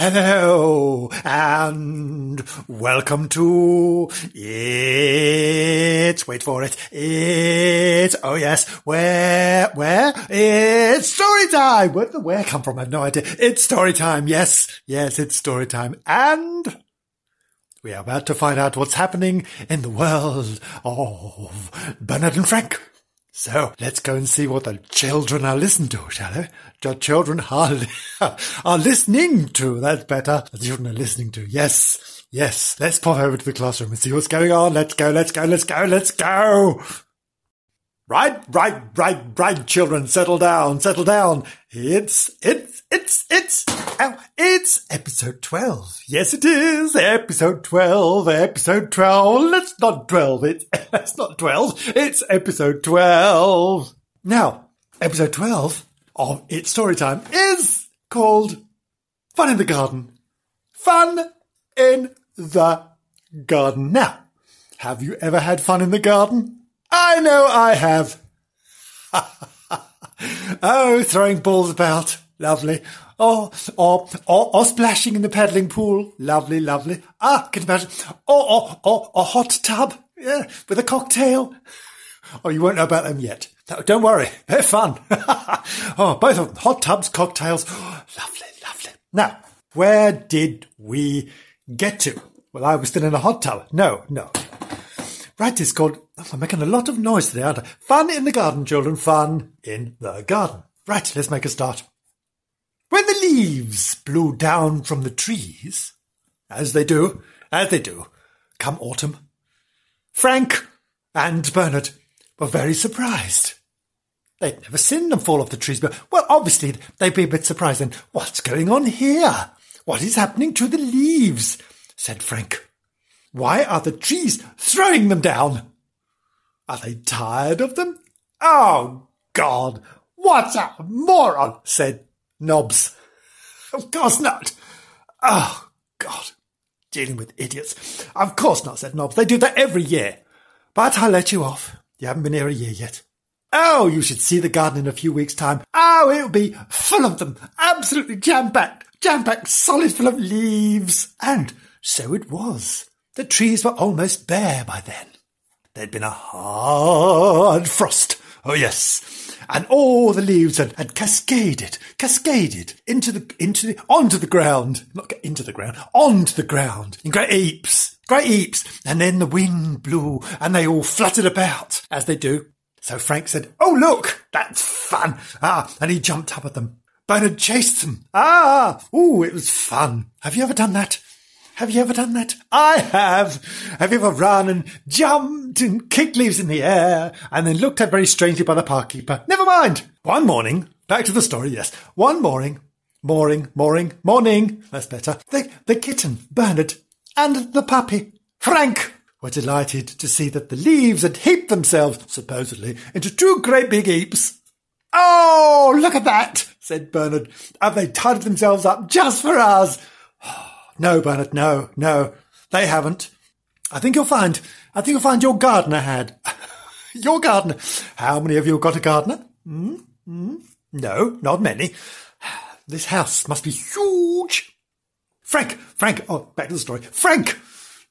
Hello and welcome to it's wait for it. It's oh yes, where where? It's story time. Where did the where come from? I have no idea. It's story time. Yes, yes, it's story time. And we are about to find out what's happening in the world of Bernard and Frank. So let's go and see what the children are listening to, shall we? The children are, are listening to. That's better. The children are listening to. Yes. Yes. Let's pop over to the classroom and see what's going on. Let's go. Let's go. Let's go. Let's go. Right, right, right, right, children, settle down, settle down. It's, it's, it's, it's, oh, it's episode 12. Yes, it is. Episode 12, episode 12. It's not 12. It's, not 12. It's episode 12. Now, episode 12 of It's Story Time is called Fun in the Garden. Fun in the Garden. Now, have you ever had fun in the garden? I know I have. oh, throwing balls about. Lovely. Or, or, or, or splashing in the paddling pool. Lovely, lovely. Ah, can imagine? Or, or, or, a hot tub. Yeah, with a cocktail. Oh, you won't know about them yet. Don't worry. They're fun. oh, both of them. Hot tubs, cocktails. Oh, lovely, lovely. Now, where did we get to? Well, I was still in a hot tub. No, no. Right, it's called, oh, I'm making a lot of noise today, aren't I? Fun in the garden, children. Fun in the garden. Right, let's make a start. When the leaves blew down from the trees, as they do, as they do, come autumn, Frank and Bernard were very surprised. They'd never seen them fall off the trees, but, well, obviously they'd be a bit surprised. And what's going on here? What is happening to the leaves? said Frank. Why are the trees throwing them down? Are they tired of them? Oh, God, what a moron, said Nobs. Of course not. Oh, God, dealing with idiots. Of course not, said Nobs. They do that every year. But I'll let you off. You haven't been here a year yet. Oh, you should see the garden in a few weeks' time. Oh, it'll be full of them. Absolutely jam-packed. Jam-packed, solid full of leaves. And so it was. The trees were almost bare by then. There'd been a hard frost. Oh yes. And all the leaves had, had cascaded, cascaded into the, into the, onto the ground. Not into the ground, onto the ground in great heaps, great heaps. And then the wind blew and they all fluttered about as they do. So Frank said, Oh look, that's fun. Ah, and he jumped up at them. Bernard chased them. Ah, ooh, it was fun. Have you ever done that? Have you ever done that? I have. Have you ever run and jumped and kicked leaves in the air and then looked at very strangely by the park keeper? Never mind. One morning, back to the story, yes. One morning, morning, morning, morning, that's better. The, the kitten, Bernard, and the puppy, Frank, were delighted to see that the leaves had heaped themselves, supposedly, into two great big heaps. Oh, look at that, said Bernard. Have they tied themselves up just for us? No, Bernard, no, no, they haven't. I think you'll find, I think you'll find your gardener had. your gardener. How many of you got a gardener? Mm? Mm? No, not many. This house must be huge. Frank, Frank, oh, back to the story. Frank,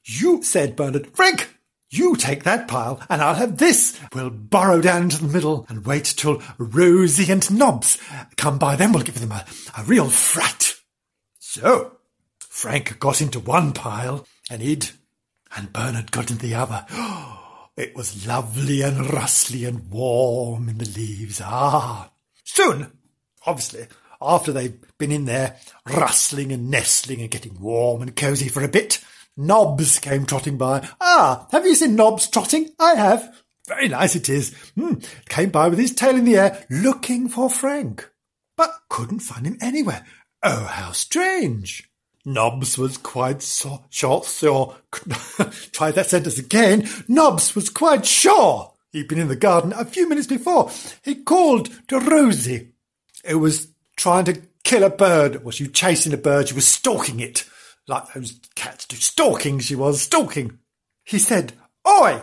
you said Bernard, Frank, you take that pile and I'll have this. We'll burrow down into the middle and wait till Rosie and Nobs come by. Then we'll give them a, a real fright. So, Frank got into one pile and hid, and Bernard got into the other. It was lovely and rustly and warm in the leaves. Ah! Soon, obviously, after they'd been in there rustling and nestling and getting warm and cosy for a bit, Nobs came trotting by. Ah, have you seen Nobs trotting? I have. Very nice it is. Hmm. Came by with his tail in the air, looking for Frank, but couldn't find him anywhere. Oh, how strange. Nobs was quite so, sure, so, try that sentence again. Nobs was quite sure he'd been in the garden a few minutes before. He called to Rosie, who was trying to kill a bird. Was she chasing a bird? She was stalking it. Like those cats do. Stalking, she was, stalking. He said, Oi,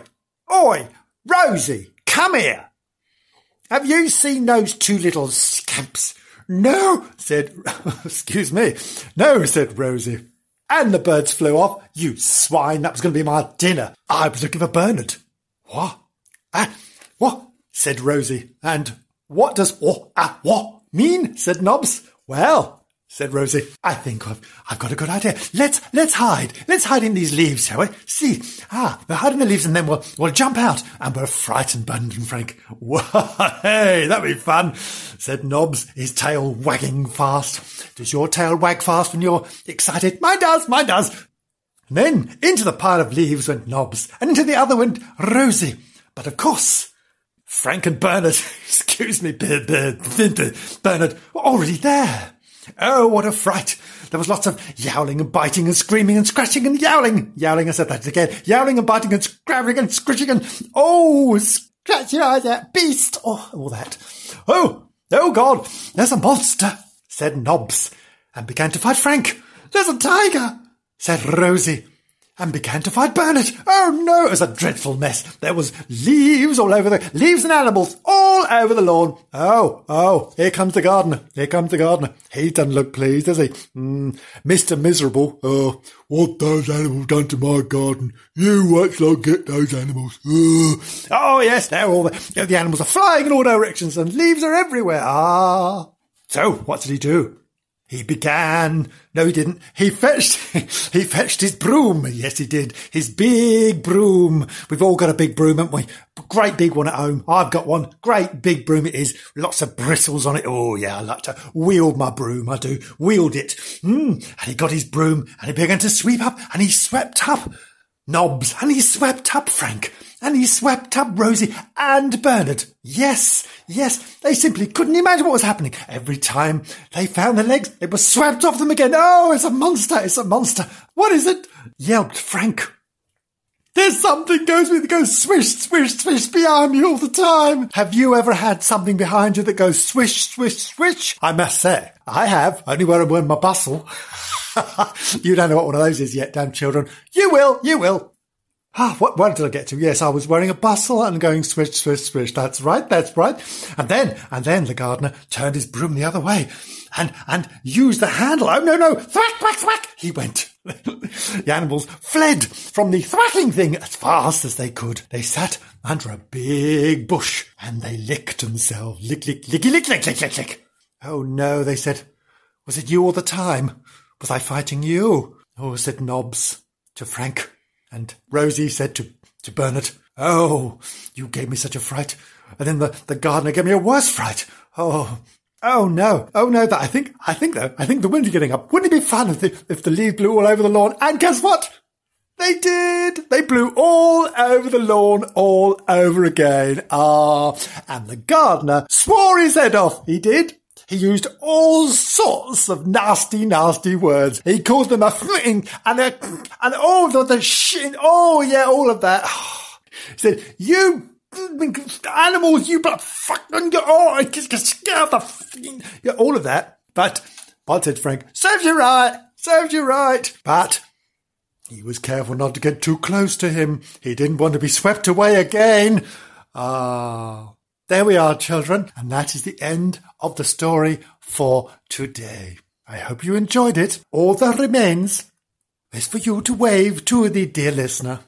oi, Rosie, come here. Have you seen those two little scamps No, said, excuse me. No, said Rosie. And the birds flew off. You swine, that was going to be my dinner. I was looking for Bernard. What? Ah, what? said Rosie. And what does oh, ah, what mean? said Nobs. Well, said Rosie. I think I've, I've got a good idea. Let's, let's hide. Let's hide in these leaves, shall we? See, ah, we'll hide in the leaves and then we'll, we'll jump out and we'll frighten Bernard and Frank. Hey, that'd be fun, said Nobs, his tail wagging fast. Does your tail wag fast when you're excited? Mine does, mine does. And then into the pile of leaves went Nobs and into the other went Rosie. But of course, Frank and Bernard, excuse me, Bernard, were already there. Oh, what a fright! There was lots of yowling and biting and screaming and scratching and yowling. Yowling, I said that again. Yowling and biting and scrabbling and scritching and, oh, scratch your eyes out, beast! Oh, all that. Oh, oh God, there's a monster, said Nobs, and began to fight Frank. There's a tiger, said Rosie and began to fight Bernard. Oh no, it was a dreadful mess. There was leaves all over the, leaves and animals all over the lawn. Oh, oh, here comes the gardener. Here comes the gardener. He doesn't look pleased, does he? Mm, Mr. Miserable. Oh, what those animals done to my garden? You wait till I get those animals. Oh, oh yes, they're all the, the animals are flying in all directions and leaves are everywhere. Ah. So, what did he do? He began. No, he didn't. He fetched, he fetched his broom. Yes, he did. His big broom. We've all got a big broom, haven't we? Great big one at home. I've got one. Great big broom it is. Lots of bristles on it. Oh, yeah, I like to wield my broom. I do. Wield it. Mm. And he got his broom and he began to sweep up and he swept up Nobs and he swept up Frank and he swept up Rosie and Bernard. Yes, yes, they simply couldn't imagine what was happening. Every time they found the legs, it was swept off them again. Oh, it's a monster, it's a monster. What is it? yelped Frank. There's something goes with goes swish, swish, swish behind me all the time. Have you ever had something behind you that goes swish, swish, swish? I must say, I have, only where I'm wearing my bustle. you don't know what one of those is yet, damn children. You will, you will. Ah, what, what did I get to? Yes, I was wearing a bustle and going swish, swish, swish. That's right, that's right. And then, and then the gardener turned his broom the other way and, and used the handle. Oh, no, no. Thwack, thwack, thwack. He went. the animals fled from the thwacking thing as fast as they could. They sat under a big bush and they licked themselves. Lick, lick, licky, lick, lick, lick, lick, lick. Oh, no, they said. Was it you all the time? Was I fighting you? Oh, said Nobs to Frank. And Rosie said to, to Bernard, Oh, you gave me such a fright. And then the, the gardener gave me a worse fright. Oh, oh no. Oh no, that I think, I think though, I think the wind is getting up. Wouldn't it be fun if the, if the leaves blew all over the lawn? And guess what? They did. They blew all over the lawn all over again. Ah, and the gardener swore his head off. He did. He used all sorts of nasty, nasty words. He called them a flitting and a, and all the, the shit. Oh yeah, all of that. He said, you animals, you fucking, oh, just, just get out the, yeah, all of that. But, but said Frank, serves you right, serves you right. But he was careful not to get too close to him. He didn't want to be swept away again. Ah. There we are, children, and that is the end of the story for today. I hope you enjoyed it. All that remains is for you to wave to the dear listener.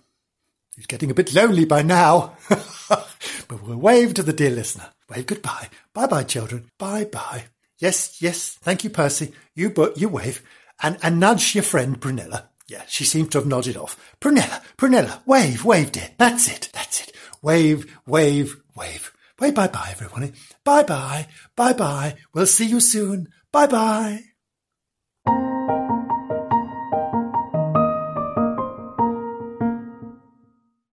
He's getting a bit lonely by now, but we'll wave to the dear listener. Wave goodbye. Bye bye, children. Bye bye. Yes, yes. Thank you, Percy. You but you wave and, and nudge your friend Brunella. Yeah, she seems to have nodded off. Brunella, Brunella, wave, wave, dear. That's it. That's it. Wave, wave, wave. Bye bye bye, everyone. Bye bye. Bye bye. We'll see you soon. Bye bye.